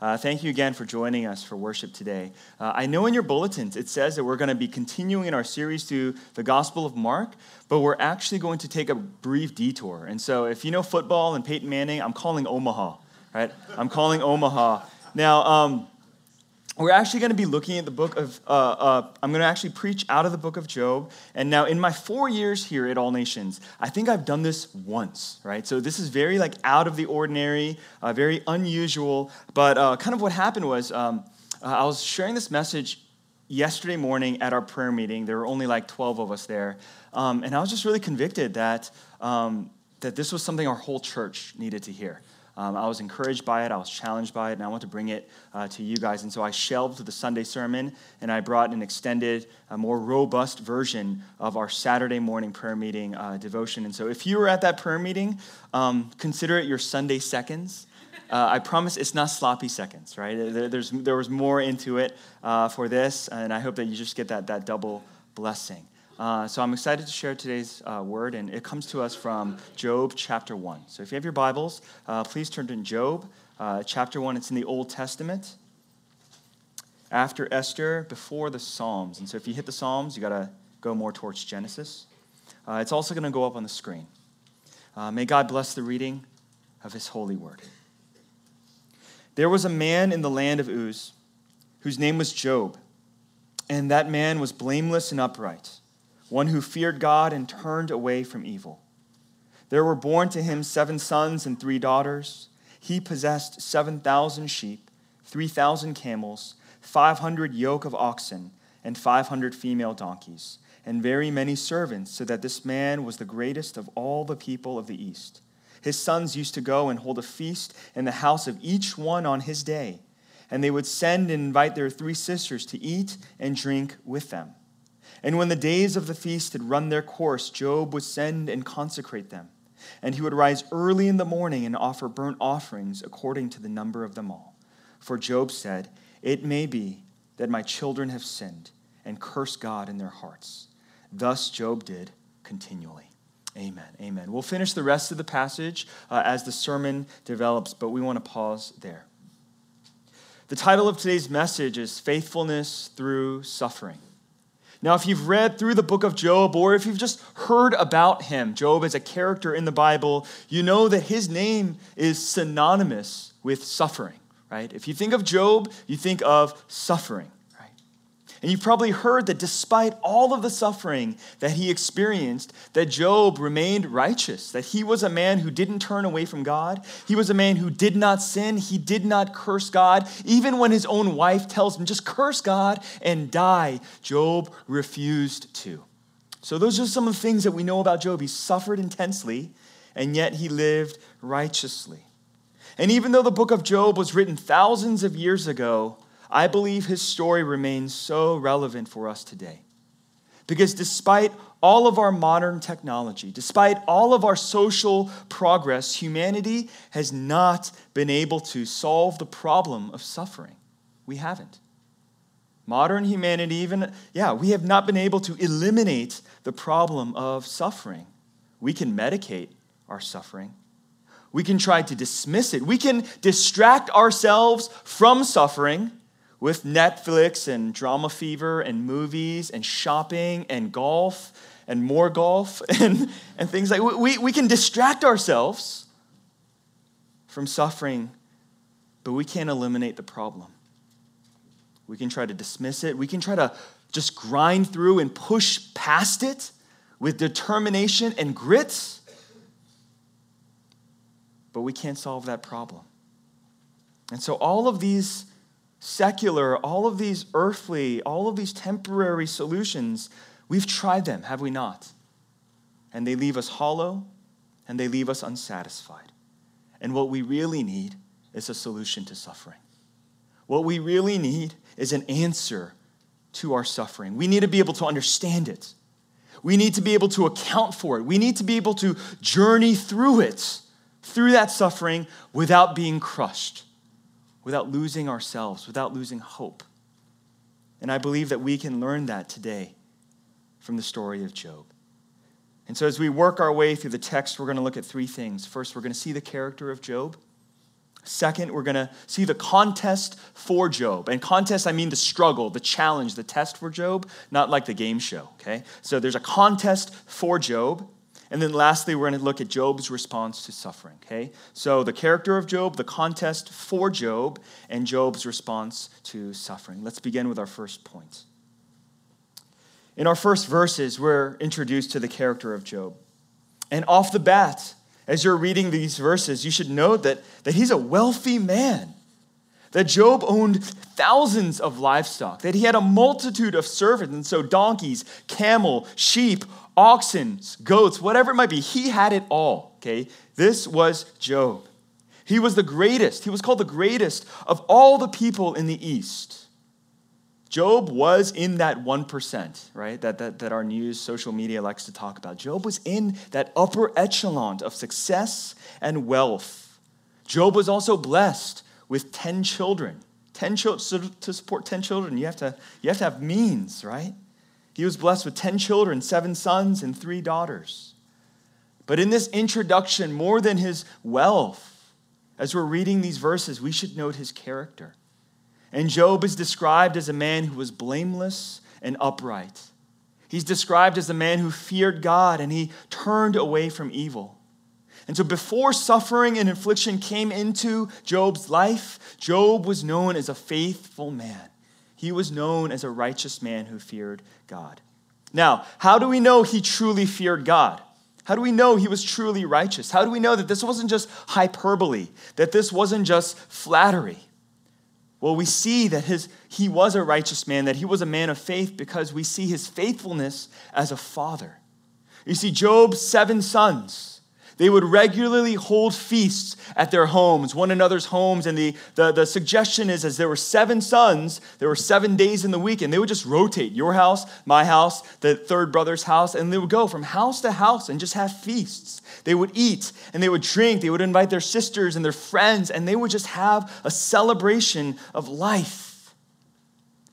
Uh, thank you again for joining us for worship today. Uh, I know in your bulletins it says that we're going to be continuing in our series through the Gospel of Mark, but we're actually going to take a brief detour. And so, if you know football and Peyton Manning, I'm calling Omaha, right? I'm calling Omaha. Now, um, we're actually going to be looking at the book of, uh, uh, I'm going to actually preach out of the book of Job. And now, in my four years here at All Nations, I think I've done this once, right? So this is very like out of the ordinary, uh, very unusual. But uh, kind of what happened was um, I was sharing this message yesterday morning at our prayer meeting. There were only like 12 of us there. Um, and I was just really convicted that, um, that this was something our whole church needed to hear. Um, I was encouraged by it, I was challenged by it, and I want to bring it uh, to you guys. And so I shelved the Sunday sermon and I brought an extended, a more robust version of our Saturday morning prayer meeting uh, devotion. And so if you were at that prayer meeting, um, consider it your Sunday seconds. Uh, I promise it's not sloppy seconds, right? There, there's, there was more into it uh, for this, and I hope that you just get that, that double blessing. Uh, so I'm excited to share today's uh, word, and it comes to us from Job chapter 1. So if you have your Bibles, uh, please turn to Job uh, chapter 1. It's in the Old Testament. After Esther, before the Psalms. And so if you hit the Psalms, you got to go more towards Genesis. Uh, it's also going to go up on the screen. May God bless the reading of his holy word. There was a man in the land of Uz whose name was Job, and that man was blameless and upright one who feared God and turned away from evil. There were born to him seven sons and three daughters. He possessed 7,000 sheep, 3,000 camels, 500 yoke of oxen, and 500 female donkeys, and very many servants, so that this man was the greatest of all the people of the East. His sons used to go and hold a feast in the house of each one on his day, and they would send and invite their three sisters to eat and drink with them. And when the days of the feast had run their course, Job would send and consecrate them. And he would rise early in the morning and offer burnt offerings according to the number of them all. For Job said, It may be that my children have sinned and cursed God in their hearts. Thus Job did continually. Amen. Amen. We'll finish the rest of the passage uh, as the sermon develops, but we want to pause there. The title of today's message is Faithfulness Through Suffering. Now, if you've read through the book of Job, or if you've just heard about him, Job as a character in the Bible, you know that his name is synonymous with suffering, right? If you think of Job, you think of suffering. And you've probably heard that despite all of the suffering that he experienced, that Job remained righteous, that he was a man who didn't turn away from God. He was a man who did not sin. He did not curse God. Even when his own wife tells him, just curse God and die, Job refused to. So, those are some of the things that we know about Job. He suffered intensely, and yet he lived righteously. And even though the book of Job was written thousands of years ago, I believe his story remains so relevant for us today. Because despite all of our modern technology, despite all of our social progress, humanity has not been able to solve the problem of suffering. We haven't. Modern humanity, even, yeah, we have not been able to eliminate the problem of suffering. We can medicate our suffering. We can try to dismiss it. We can distract ourselves from suffering with Netflix and DramaFever and movies and shopping and golf and more golf and, and things like we, we can distract ourselves from suffering, but we can't eliminate the problem. We can try to dismiss it. We can try to just grind through and push past it with determination and grit, but we can't solve that problem. And so all of these secular, all of these earthly, all of these temporary solutions, we've tried them, have we not? And they leave us hollow and they leave us unsatisfied. And what we really need is a solution to suffering. What we really need is an answer to our suffering. We need to be able to understand it. We need to be able to account for it. We need to be able to journey through it, through that suffering, without being crushed without losing ourselves, without losing hope. And I believe that we can learn that today from the story of Job. And so, as we work our way through the text, we're going to look at three things. First, we're going to see the character of Job. Second, we're going to see the contest for Job. And contest, I mean the struggle, the challenge, the test for Job, not like the game show, okay? So there's a contest for Job. And then lastly, we're going to look at Job's response to suffering, okay? So the character of Job, the contest for Job, and Job's response to suffering. Let's begin with our first point. In our first verses, we're introduced to the character of Job. And off the bat, as you're reading these verses, you should note that, that he's a wealthy man, that Job owned thousands of livestock, that he had a multitude of servants, and so donkeys, camel, sheep, oxen, goats, whatever it might be, he had it all. Okay? This was Job. He was the greatest. He was called the greatest of all the people in the East. Job was in that 1%, right? That, that, that our news, social media likes to talk about. Job was in that upper echelon of success and wealth. Job was also blessed with 10 children. 10 children, to support 10 children, you have, to, you have to have means, right? He was blessed with 10 children, seven sons, and three daughters. But in this introduction, more than his wealth, as we're reading these verses, we should note his character. And Job is described as a man who was blameless and upright. He's described as a man who feared God and he turned away from evil. And so, before suffering and affliction came into Job's life, Job was known as a faithful man. He was known as a righteous man who feared God. Now, how do we know he truly feared God? How do we know he was truly righteous? How do we know that this wasn't just hyperbole, that this wasn't just flattery? Well, we see that his, he was a righteous man, that he was a man of faith because we see his faithfulness as a father. You see, Job's seven sons, they would regularly hold feasts at their homes, one another's homes. And the, the, the suggestion is as there were seven sons, there were seven days in the week, and they would just rotate your house, my house, the third brother's house, and they would go from house to house and just have feasts. They would eat and they would drink. They would invite their sisters and their friends, and they would just have a celebration of life.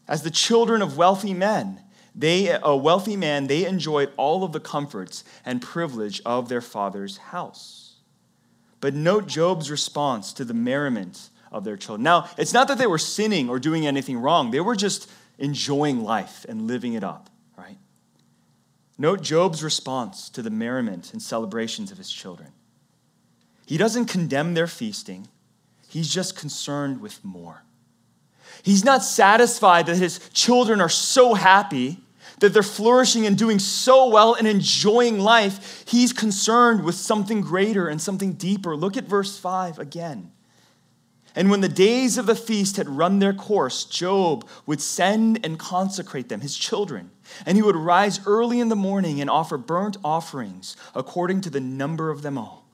As the children of wealthy men, they, a wealthy man, they enjoyed all of the comforts and privilege of their father's house. But note Job's response to the merriment of their children. Now, it's not that they were sinning or doing anything wrong, they were just enjoying life and living it up, right? Note Job's response to the merriment and celebrations of his children. He doesn't condemn their feasting, he's just concerned with more. He's not satisfied that his children are so happy that they're flourishing and doing so well and enjoying life, he's concerned with something greater and something deeper. Look at verse 5 again. And when the days of the feast had run their course, Job would send and consecrate them, his children. And he would rise early in the morning and offer burnt offerings according to the number of them all.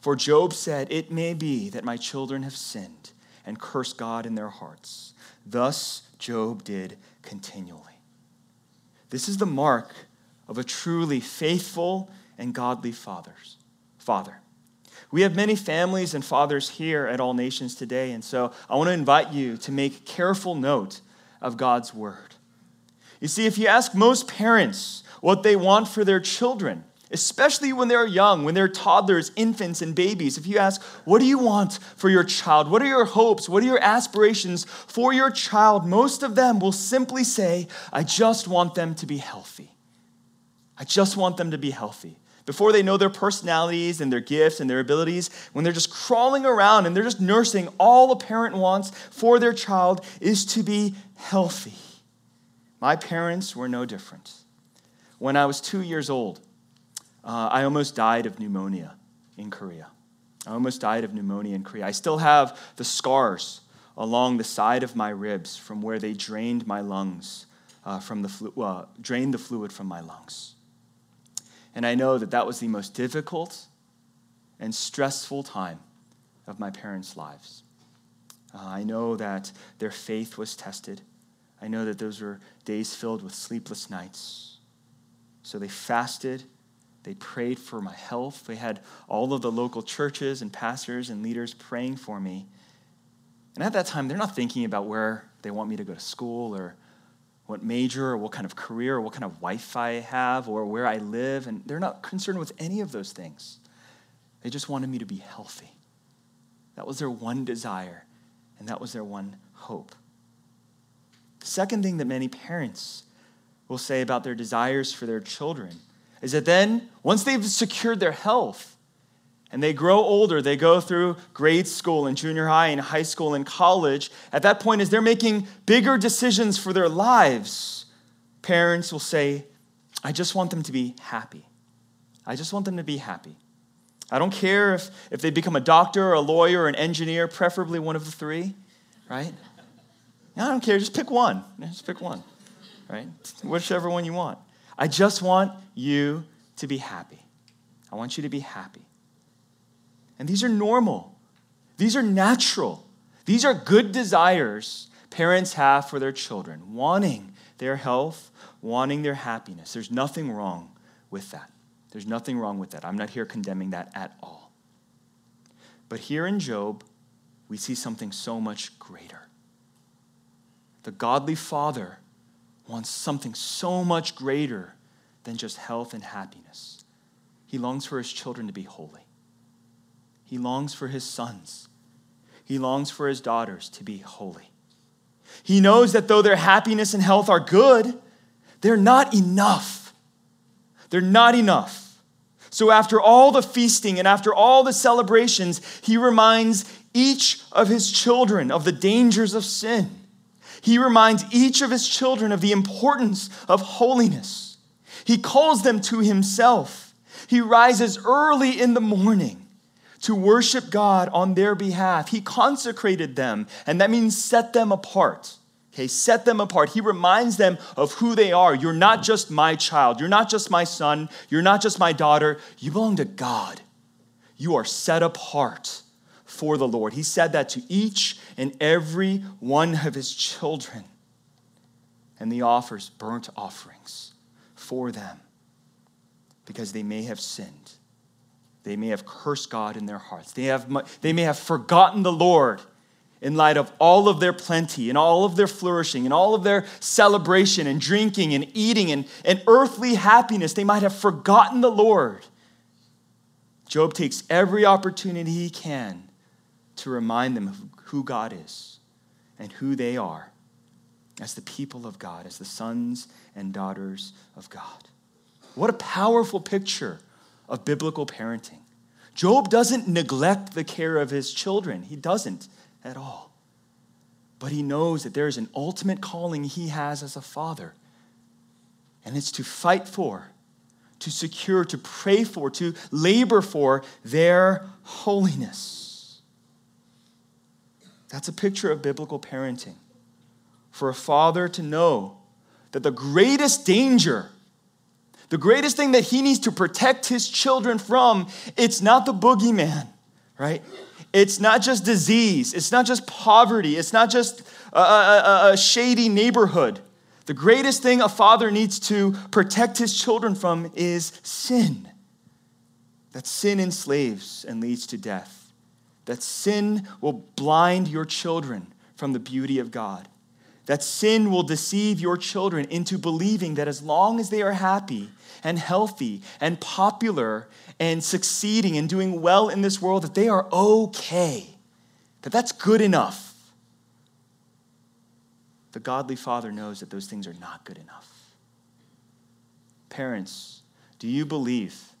For Job said, It may be that my children have sinned and cursed God in their hearts. Thus Job did continually. This is the mark of a truly faithful and godly fathers, father. We have many families and fathers here at All Nations today, and so I want to invite you to make careful note of God's word. You see, if you ask most parents what they want for their children, especially when they're young, when they're toddlers, infants, and babies. If you ask, What do you want for your child? What are your hopes? What are your aspirations for your child? Most of them will simply say, I just want them to be healthy. I just want them to be healthy. Before they know their personalities and their gifts and their abilities, when they're just crawling around and they're just nursing, all a parent wants for their child is to be healthy. My parents were no different. When I was two years old, uh, I almost died of pneumonia in Korea. I almost died of pneumonia in Korea. I still have the scars along the side of my ribs from where they drained my lungs, uh, from the flu- uh, drained the fluid from my lungs. And I know that that was the most difficult and stressful time of my parents' lives. Uh, I know that their faith was tested. I know that those were days filled with sleepless nights. So they fasted they prayed for my health. They had all of the local churches and pastors and leaders praying for me. And at that time, they're not thinking about where they want me to go to school or what major or what kind of career or what kind of wife I have or where I live. And they're not concerned with any of those things. They just wanted me to be healthy. That was their one desire, and that was their one hope. The second thing that many parents will say about their desires for their children is that then, once they've secured their health, and they grow older, they go through grade school and junior high and high school and college. At that point, as they're making bigger decisions for their lives, parents will say, I just want them to be happy. I just want them to be happy. I don't care if, if they become a doctor or a lawyer or an engineer, preferably one of the three, right? I don't care, just pick one. Just pick one, right? Whichever one you want. I just want you to be happy. I want you to be happy. And these are normal, these are natural, these are good desires parents have for their children, wanting their health, wanting their happiness. There's nothing wrong with that. There's nothing wrong with that. I'm not here condemning that at all. But here in Job, we see something so much greater. The godly father wants something so much greater than just health and happiness. He longs for his children to be holy. He longs for his sons. He longs for his daughters to be holy. He knows that though their happiness and health are good, they're not enough. They're not enough. So, after all the feasting and after all the celebrations, he reminds each of his children of the dangers of sin. He reminds each of his children of the importance of holiness. He calls them to himself. He rises early in the morning to worship God on their behalf. He consecrated them, and that means set them apart. Okay, set them apart. He reminds them of who they are. You're not just my child. You're not just my son. You're not just my daughter. You belong to God. You are set apart for the Lord. He said that to each and every one of his children. And he offers burnt offerings for them because they may have sinned. They may have cursed God in their hearts. They, have, they may have forgotten the Lord in light of all of their plenty and all of their flourishing and all of their celebration and drinking and eating and, and earthly happiness. They might have forgotten the Lord. Job takes every opportunity he can to remind them of who God is and who they are as the people of God, as the sons and daughters of God. What a powerful picture of biblical parenting. Job doesn't neglect the care of his children, he doesn't at all. But he knows that there is an ultimate calling he has as a father, and it's to fight for, to secure, to pray for, to labor for their holiness. That's a picture of biblical parenting. For a father to know that the greatest danger the greatest thing that he needs to protect his children from, it's not the boogeyman, right? It's not just disease. It's not just poverty. It's not just a, a, a, shady neighborhood. The greatest thing a father needs to protect his children from is sin. That sin enslaves and leads to death. That sin will blind your children from the beauty of God. That sin will deceive your children into believing that as long as they are happy, and healthy and popular and succeeding and doing well in this world, that they are okay, that that's good enough. The godly father knows that those things are not good enough. Parents, do you believe?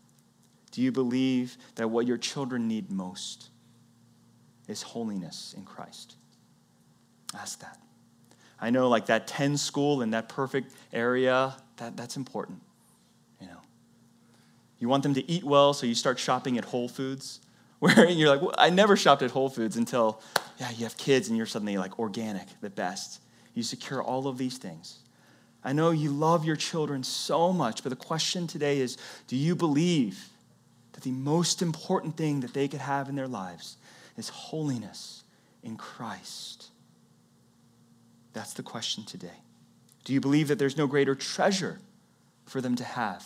Do you believe that what your children need most is holiness in Christ? Ask that. I know, like that 10 school in that perfect area, that, that's important. You know, you want them to eat well, so you start shopping at Whole Foods. Where you're like, well, I never shopped at Whole Foods until, yeah, you have kids and you're suddenly like organic, the best. You secure all of these things. I know you love your children so much, but the question today is do you believe that the most important thing that they could have in their lives is holiness in Christ? That's the question today. Do you believe that there's no greater treasure for them to have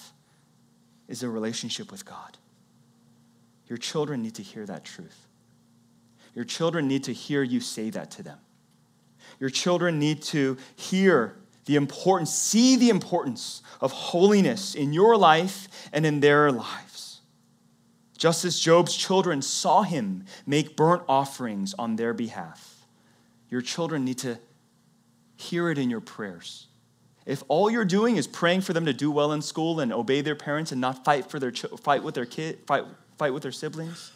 is a relationship with God. Your children need to hear that truth. Your children need to hear you say that to them. Your children need to hear the importance, see the importance of holiness in your life and in their lives. Just as Job's children saw him make burnt offerings on their behalf. Your children need to hear it in your prayers. If all you're doing is praying for them to do well in school and obey their parents and not fight for their fight with their kid fight fight with their siblings,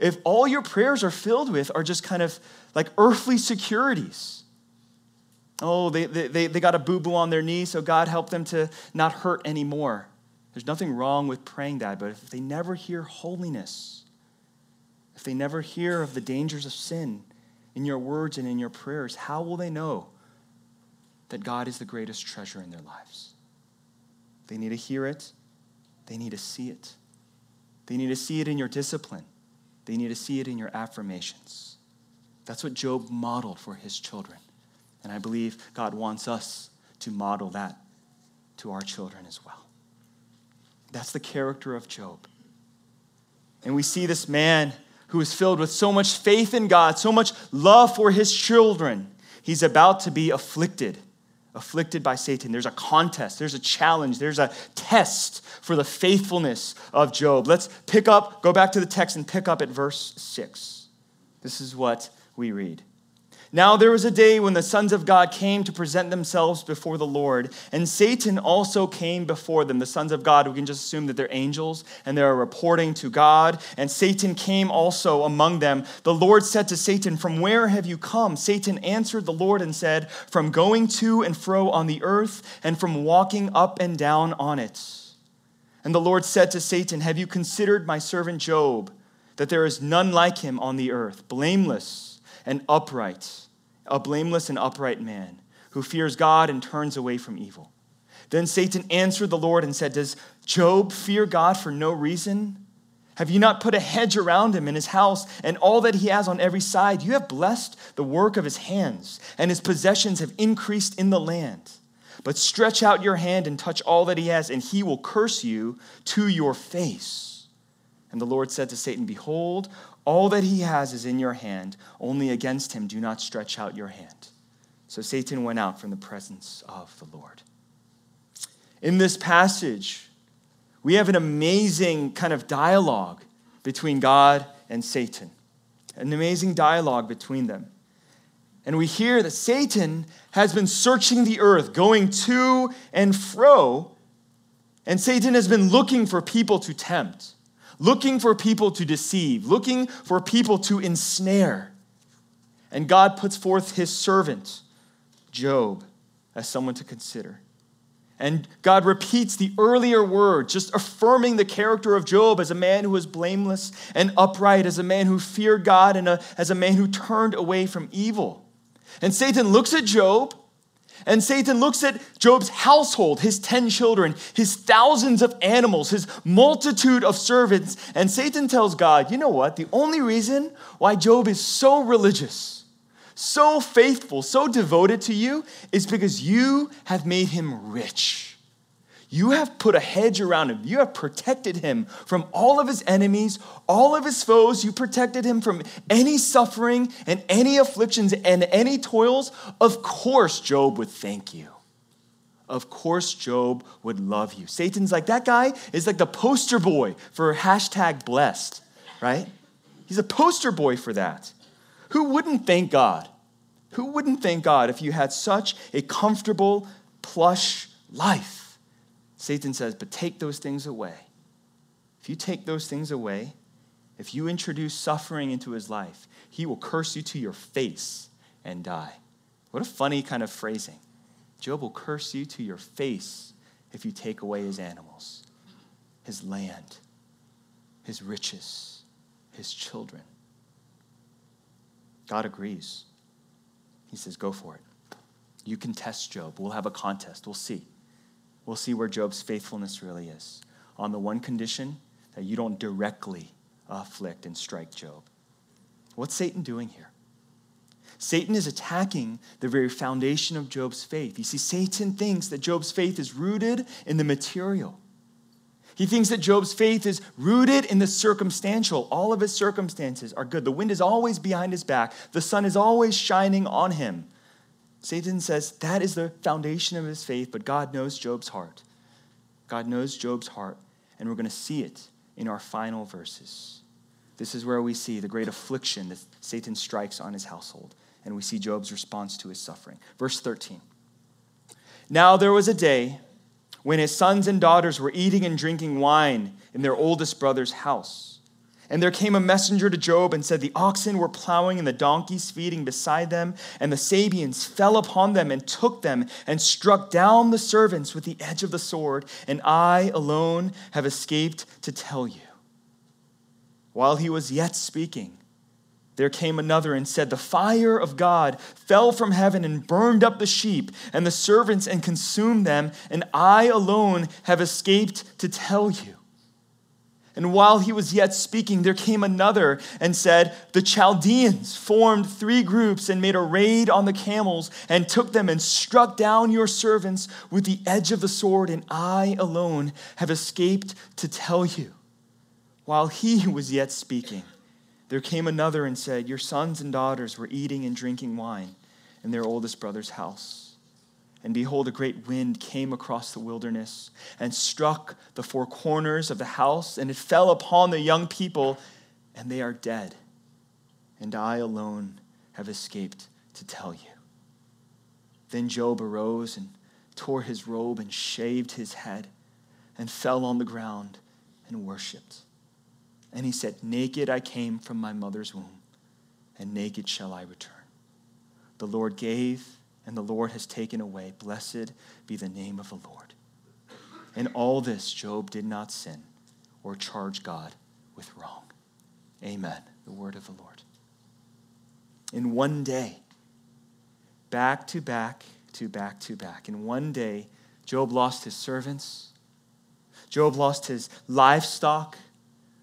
if all your prayers are filled with are just kind of like earthly securities. Oh, they, they, they got a boo boo on their knee, so God help them to not hurt anymore. There's nothing wrong with praying that, but if they never hear holiness, if they never hear of the dangers of sin in your words and in your prayers, how will they know that God is the greatest treasure in their lives? They need to hear it, they need to see it. They need to see it in your discipline. They need to see it in your affirmations. That's what Job modeled for his children. And I believe God wants us to model that to our children as well. That's the character of Job. And we see this man who is filled with so much faith in God, so much love for his children. He's about to be afflicted, afflicted by Satan. There's a contest, there's a challenge, there's a test for the faithfulness of Job. Let's pick up, go back to the text and pick up at verse 6. This is what we read. Now there was a day when the sons of God came to present themselves before the Lord, and Satan also came before them. The sons of God, we can just assume that they're angels and they're reporting to God, and Satan came also among them. The Lord said to Satan, From where have you come? Satan answered the Lord and said, From going to and fro on the earth, and from walking up and down on it. And the Lord said to Satan, Have you considered my servant Job, that there is none like him on the earth, blameless and upright? A blameless and upright man who fears God and turns away from evil. Then Satan answered the Lord and said, Does Job fear God for no reason? Have you not put a hedge around him and his house and all that he has on every side? You have blessed the work of his hands, and his possessions have increased in the land. But stretch out your hand and touch all that he has, and he will curse you to your face. And the Lord said to Satan, Behold, all that he has is in your hand. Only against him do not stretch out your hand. So Satan went out from the presence of the Lord. In this passage, we have an amazing kind of dialogue between God and Satan, an amazing dialogue between them. And we hear that Satan has been searching the earth, going to and fro, and Satan has been looking for people to tempt looking for people to deceive, looking for people to ensnare. And God puts forth his servant, Job, as someone to consider. And God repeats the earlier word, just affirming the character of Job as a man who was blameless and upright, as a man who feared God, and a, as a man who turned away from evil. And Satan looks at Job and Satan looks at Job's household, his 10 children, his thousands of animals, his multitude of servants. And Satan tells God, you know what? The only reason why Job is so religious, so faithful, so devoted to you is because you have made him rich. You have put a hedge around him. You have protected him from all of his enemies, all of his foes. You protected him from any suffering and any afflictions and any toils. Of course, Job would thank you. Of course, Job would love you. Satan's like, that guy is like the poster boy for hashtag blessed, right? He's a poster boy for that. Who wouldn't thank God? Who wouldn't thank God if you had such a comfortable, plush life? Satan says, but take those things away. If you take those things away, if you introduce suffering into his life, he will curse you to your face and die. What a funny kind of phrasing. Job will curse you to your face if you take away his animals, his land, his riches, his children. God agrees. He says, Go for it. You can test Job. We'll have a contest. We'll see we'll see where Job's faithfulness really is. On the one condition that you don't directly afflict and strike Job. What's Satan doing here? Satan is attacking the very foundation of Job's faith. You see, Satan thinks that Job's faith is rooted in the material. He thinks that Job's faith is rooted in the circumstantial. All of his circumstances are good. The wind is always behind his back, the sun is always shining on him. Satan says that is the foundation of his faith, but God knows Job's heart. God knows Job's heart, and we're going to see it in our final verses. This is where we see the great affliction that Satan strikes on his household, and we see Job's response to his suffering. Verse 13. Now there was a day when his sons and daughters were eating and drinking wine in their oldest brother's house. And there came a messenger to Job and said, The oxen were plowing and the donkeys feeding beside them, and the Sabeans fell upon them and took them and struck down the servants with the edge of the sword, and I alone have escaped to tell you. While he was yet speaking, there came another and said, The fire of God fell from heaven and burned up the sheep and the servants and consumed them, and I alone have escaped to tell you. And while he was yet speaking, there came another and said, The Chaldeans formed three groups and made a raid on the camels and took them and struck down your servants with the edge of the sword, and I alone have escaped to tell you. While he was yet speaking, there came another and said, Your sons and daughters were eating and drinking wine in their oldest brother's house. And behold, a great wind came across the wilderness and struck the four corners of the house, and it fell upon the young people, and they are dead. And I alone have escaped to tell you. Then Job arose and tore his robe and shaved his head and fell on the ground and worshiped. And he said, Naked I came from my mother's womb, and naked shall I return. The Lord gave and the Lord has taken away. Blessed be the name of the Lord. In all this, Job did not sin or charge God with wrong. Amen. The word of the Lord. In one day, back to back to back to back, in one day, Job lost his servants. Job lost his livestock.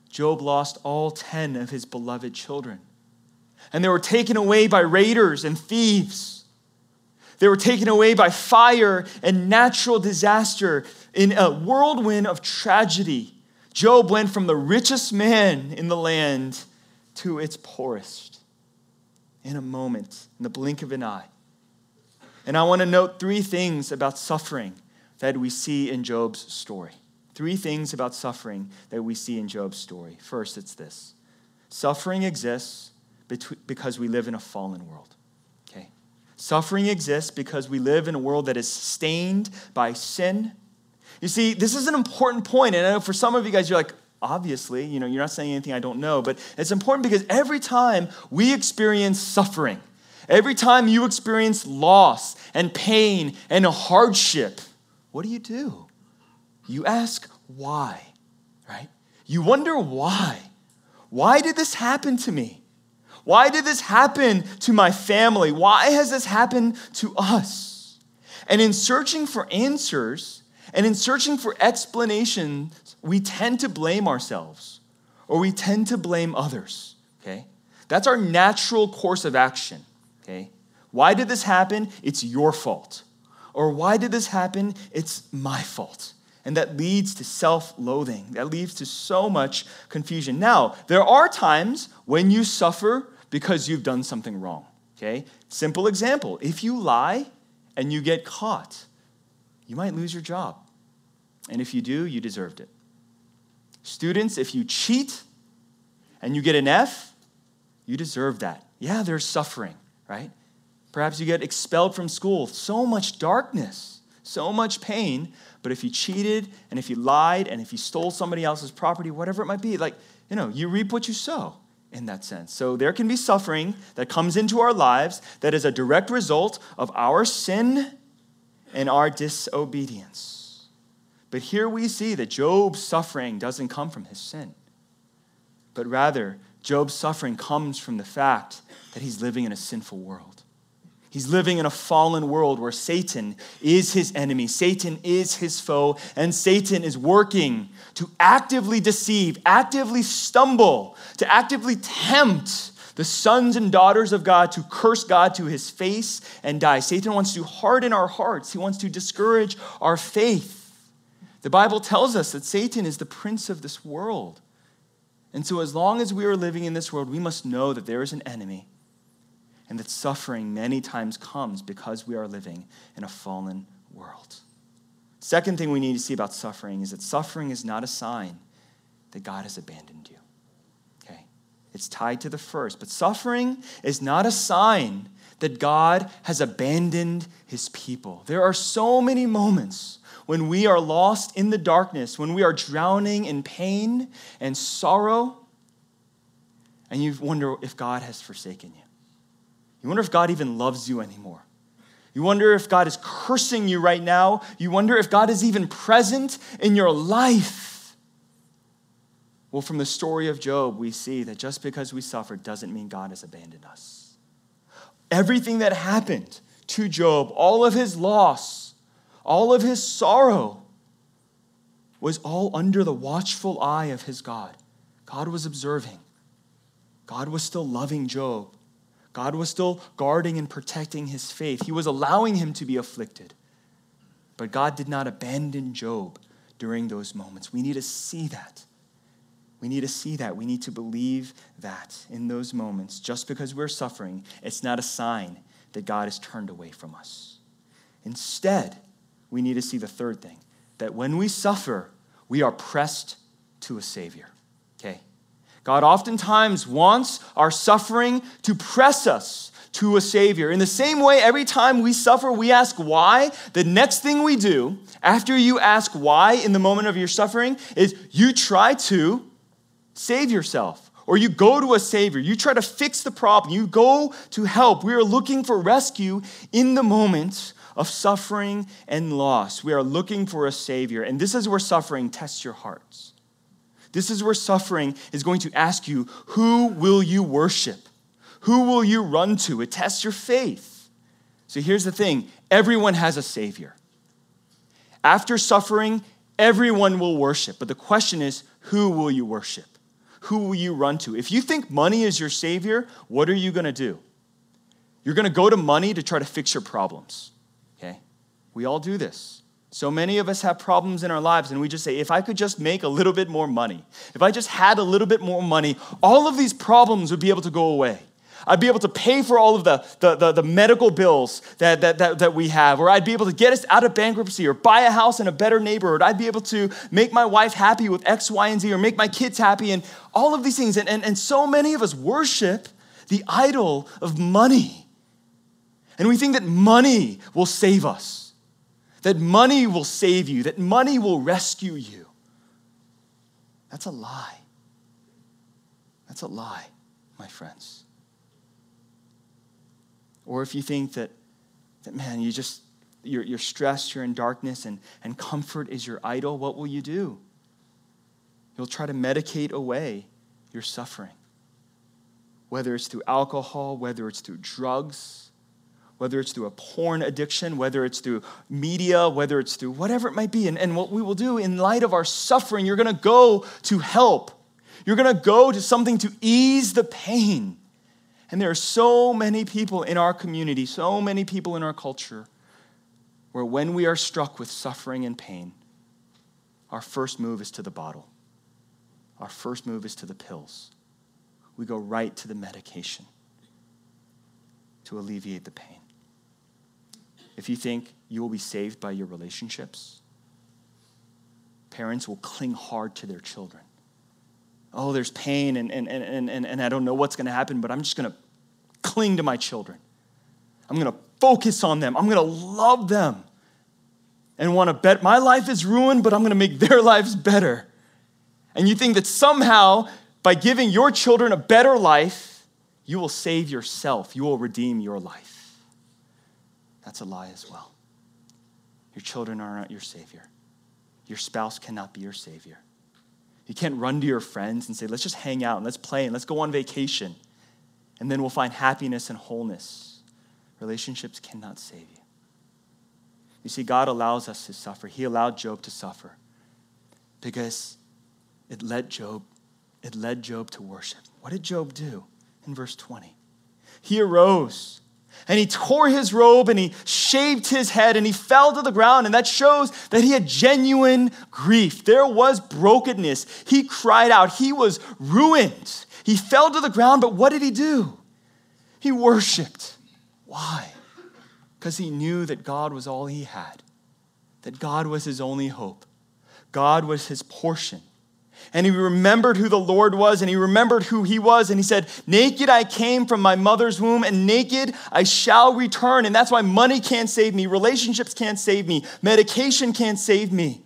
Job lost all 10 of his beloved children. And they were taken away by raiders and thieves. They were taken away by fire and natural disaster in a whirlwind of tragedy. Job went from the richest man in the land to its poorest in a moment, in the blink of an eye. And I want to note three things about suffering that we see in Job's story. Three things about suffering that we see in Job's story. First, it's this suffering exists because we live in a fallen world. Suffering exists because we live in a world that is stained by sin. You see, this is an important point, and I know for some of you guys, you're like, obviously, you know, you're not saying anything I don't know, but it's important because every time we experience suffering, every time you experience loss and pain and hardship, what do you do? You ask why, right? You wonder why. Why did this happen to me? Why did this happen to my family? Why has this happened to us? And in searching for answers and in searching for explanations, we tend to blame ourselves or we tend to blame others. Okay? That's our natural course of action. Okay? Why did this happen? It's your fault. Or why did this happen? It's my fault. And that leads to self loathing. That leads to so much confusion. Now, there are times when you suffer because you've done something wrong. Okay? Simple example if you lie and you get caught, you might lose your job. And if you do, you deserved it. Students, if you cheat and you get an F, you deserve that. Yeah, there's suffering, right? Perhaps you get expelled from school. So much darkness, so much pain. But if you cheated and if you lied and if you stole somebody else's property, whatever it might be, like, you know, you reap what you sow in that sense. So there can be suffering that comes into our lives that is a direct result of our sin and our disobedience. But here we see that Job's suffering doesn't come from his sin, but rather, Job's suffering comes from the fact that he's living in a sinful world. He's living in a fallen world where Satan is his enemy, Satan is his foe, and Satan is working to actively deceive, actively stumble, to actively tempt the sons and daughters of God to curse God to his face and die. Satan wants to harden our hearts, he wants to discourage our faith. The Bible tells us that Satan is the prince of this world. And so, as long as we are living in this world, we must know that there is an enemy and that suffering many times comes because we are living in a fallen world. Second thing we need to see about suffering is that suffering is not a sign that God has abandoned you. Okay? It's tied to the first. But suffering is not a sign that God has abandoned his people. There are so many moments when we are lost in the darkness, when we are drowning in pain and sorrow, and you wonder if God has forsaken you. You wonder if God even loves you anymore. You wonder if God is cursing you right now. You wonder if God is even present in your life. Well, from the story of Job, we see that just because we suffer doesn't mean God has abandoned us. Everything that happened to Job, all of his loss, all of his sorrow, was all under the watchful eye of his God. God was observing, God was still loving Job. God was still guarding and protecting his faith. He was allowing him to be afflicted. But God did not abandon Job during those moments. We need to see that. We need to see that. We need to believe that in those moments. Just because we're suffering, it's not a sign that God has turned away from us. Instead, we need to see the third thing that when we suffer, we are pressed to a Savior. God oftentimes wants our suffering to press us to a Savior. In the same way, every time we suffer, we ask why. The next thing we do after you ask why in the moment of your suffering is you try to save yourself. Or you go to a Savior. You try to fix the problem. You go to help. We are looking for rescue in the moment of suffering and loss. We are looking for a Savior. And this is where suffering tests your hearts. This is where suffering is going to ask you who will you worship? Who will you run to? It tests your faith. So here's the thing everyone has a Savior. After suffering, everyone will worship. But the question is who will you worship? Who will you run to? If you think money is your Savior, what are you going to do? You're going to go to money to try to fix your problems. Okay? We all do this. So many of us have problems in our lives, and we just say, if I could just make a little bit more money, if I just had a little bit more money, all of these problems would be able to go away. I'd be able to pay for all of the, the, the, the, medical bills that, that, that, that we have, or I'd be able to get us out of bankruptcy, or buy a house in a better neighborhood. I'd be able to make my wife happy with X, Y, and Z, or make my kids happy, and all of these things. And, and, and so many of us worship the idol of money. And we think that money will save us that money will save you, that money will rescue you. That's a lie. That's a lie, my friends. Or if you think that, that man, you just, you're, you're stressed, you're in darkness, and, and comfort is your idol, what will you do? You'll try to medicate away your suffering. Whether it's through alcohol, whether it's through drugs, whether it's through a porn addiction, whether it's through media, whether it's through whatever it might be. And, and what we will do in light of our suffering, you're going to go to help. You're going to go to something to ease the pain. And there are so many people in our community, so many people in our culture, where when we are struck with suffering and pain, our first move is to the bottle. Our first move is to the pills. We go right to the medication to alleviate the pain if you think you will be saved by your relationships, parents will cling hard to their children. Oh, there's pain and, and, and, and, and I don't know what's going to happen, but I'm just going to cling to my children. I'm going to focus on them. I'm going to love them and want to bet my life is ruined, but I'm going to make their lives better. And you think that somehow, by giving your children a better life, you will save yourself, you will redeem your life. That's a lie as well. Your children are not your Savior. Your spouse cannot be your Savior. You can't run to your friends and say, let's just hang out and let's play and let's go on vacation, and then we'll find happiness and wholeness. Relationships cannot save you. You see, God allows us to suffer. He allowed Job to suffer because it led Job, it led Job to worship. What did Job do in verse 20? He arose and he tore his robe and he shaved his head and he fell to the ground. And that shows that he had genuine grief. There was brokenness. He cried out. He was ruined. He fell to the ground, but what did he do? He worshiped. Why? Because he knew that God was all he had, that God was his only hope, God was his portion. And he remembered who the Lord was, and he remembered who he was, and he said, Naked I came from my mother's womb, and naked I shall return. And that's why money can't save me, relationships can't save me, medication can't save me.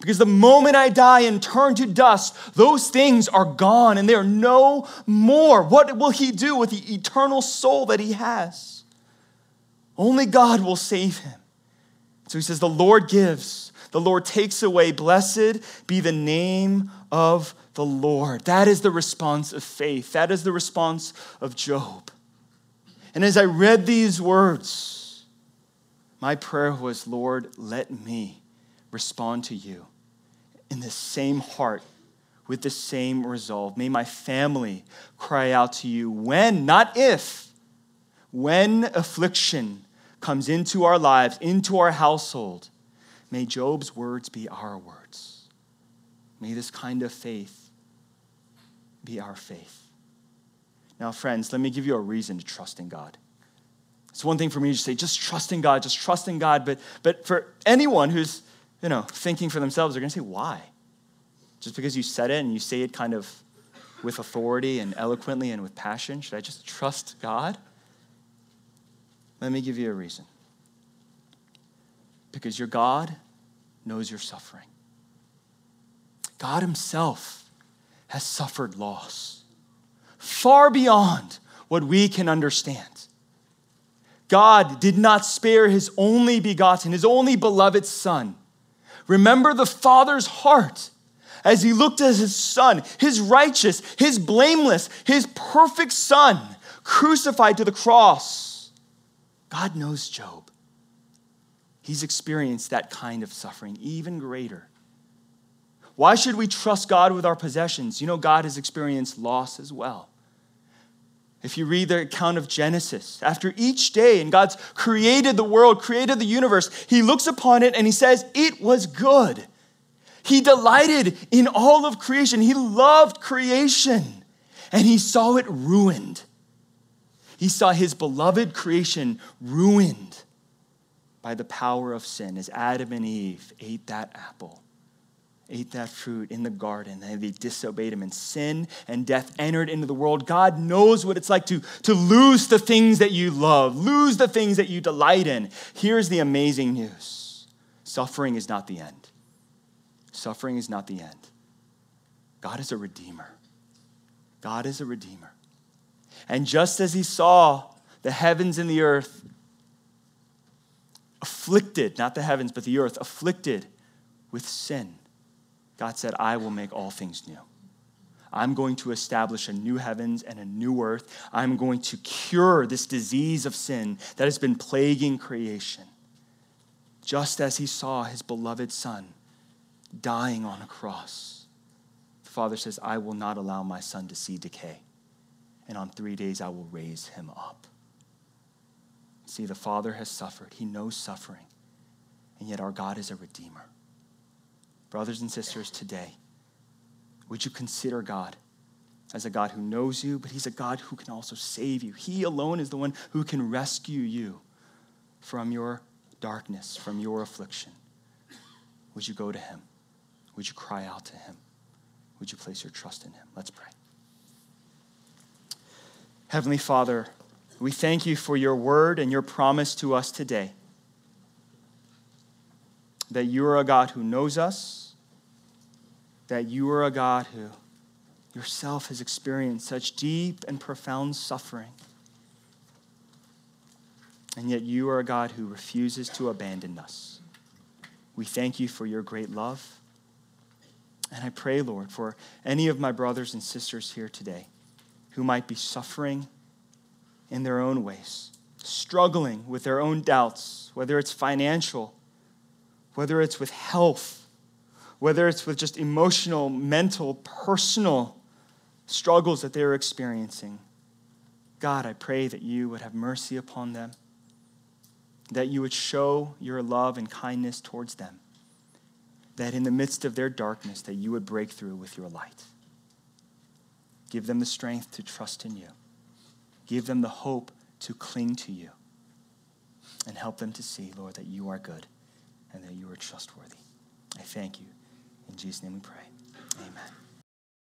Because the moment I die and turn to dust, those things are gone and they're no more. What will he do with the eternal soul that he has? Only God will save him. So he says, The Lord gives, the Lord takes away. Blessed be the name of the Lord. That is the response of faith. That is the response of Job. And as I read these words, my prayer was, Lord, let me respond to you in the same heart with the same resolve. May my family cry out to you when, not if, when affliction comes into our lives, into our household. May Job's words be our words. May this kind of faith be our faith. Now, friends, let me give you a reason to trust in God. It's one thing for me to say, just trust in God, just trust in God. But, but for anyone who's, you know, thinking for themselves, they're going to say, why? Just because you said it and you say it kind of with authority and eloquently and with passion, should I just trust God? Let me give you a reason. Because your God knows your suffering. God Himself has suffered loss far beyond what we can understand. God did not spare His only begotten, His only beloved Son. Remember the Father's heart as He looked at His Son, His righteous, His blameless, His perfect Son, crucified to the cross. God knows Job. He's experienced that kind of suffering, even greater. Why should we trust God with our possessions? You know, God has experienced loss as well. If you read the account of Genesis, after each day, and God's created the world, created the universe, He looks upon it and He says, It was good. He delighted in all of creation. He loved creation, and He saw it ruined. He saw His beloved creation ruined by the power of sin as Adam and Eve ate that apple, ate that fruit in the garden, and they disobeyed him, and sin and death entered into the world. God knows what it's like to, to lose the things that you love, lose the things that you delight in. Here's the amazing news suffering is not the end. Suffering is not the end. God is a redeemer. God is a redeemer. And just as he saw the heavens and the earth afflicted, not the heavens, but the earth, afflicted with sin, God said, I will make all things new. I'm going to establish a new heavens and a new earth. I'm going to cure this disease of sin that has been plaguing creation. Just as he saw his beloved son dying on a cross, the Father says, I will not allow my son to see decay. And on three days, I will raise him up. See, the Father has suffered, He knows suffering, and yet our God is a Redeemer. Brothers and sisters, today, would you consider God as a God who knows you, but He's a God who can also save you? He alone is the one who can rescue you from your darkness, from your affliction. Would you go to Him? Would you cry out to Him? Would you place your trust in Him? Let's pray. Heavenly Father, we thank you for your word and your promise to us today that you are a God who knows us, that you are a God who yourself has experienced such deep and profound suffering. And yet you are a God who refuses to abandon us. We thank you for your great love. And I pray, Lord, for any of my brothers and sisters here today who might be suffering in their own ways, struggling with their own doubts, whether it's financial, whether it's with health, whether it's with just emotional, mental, personal struggles that they're experiencing. God, I pray that you would have mercy upon them, that you would show your love and kindness towards them, that in the midst of their darkness, that you would break through with your light. Give them the strength to trust in you. Give them the hope to cling to you. And help them to see, Lord, that you are good and that you are trustworthy. I thank you. In Jesus' name we pray. Amen.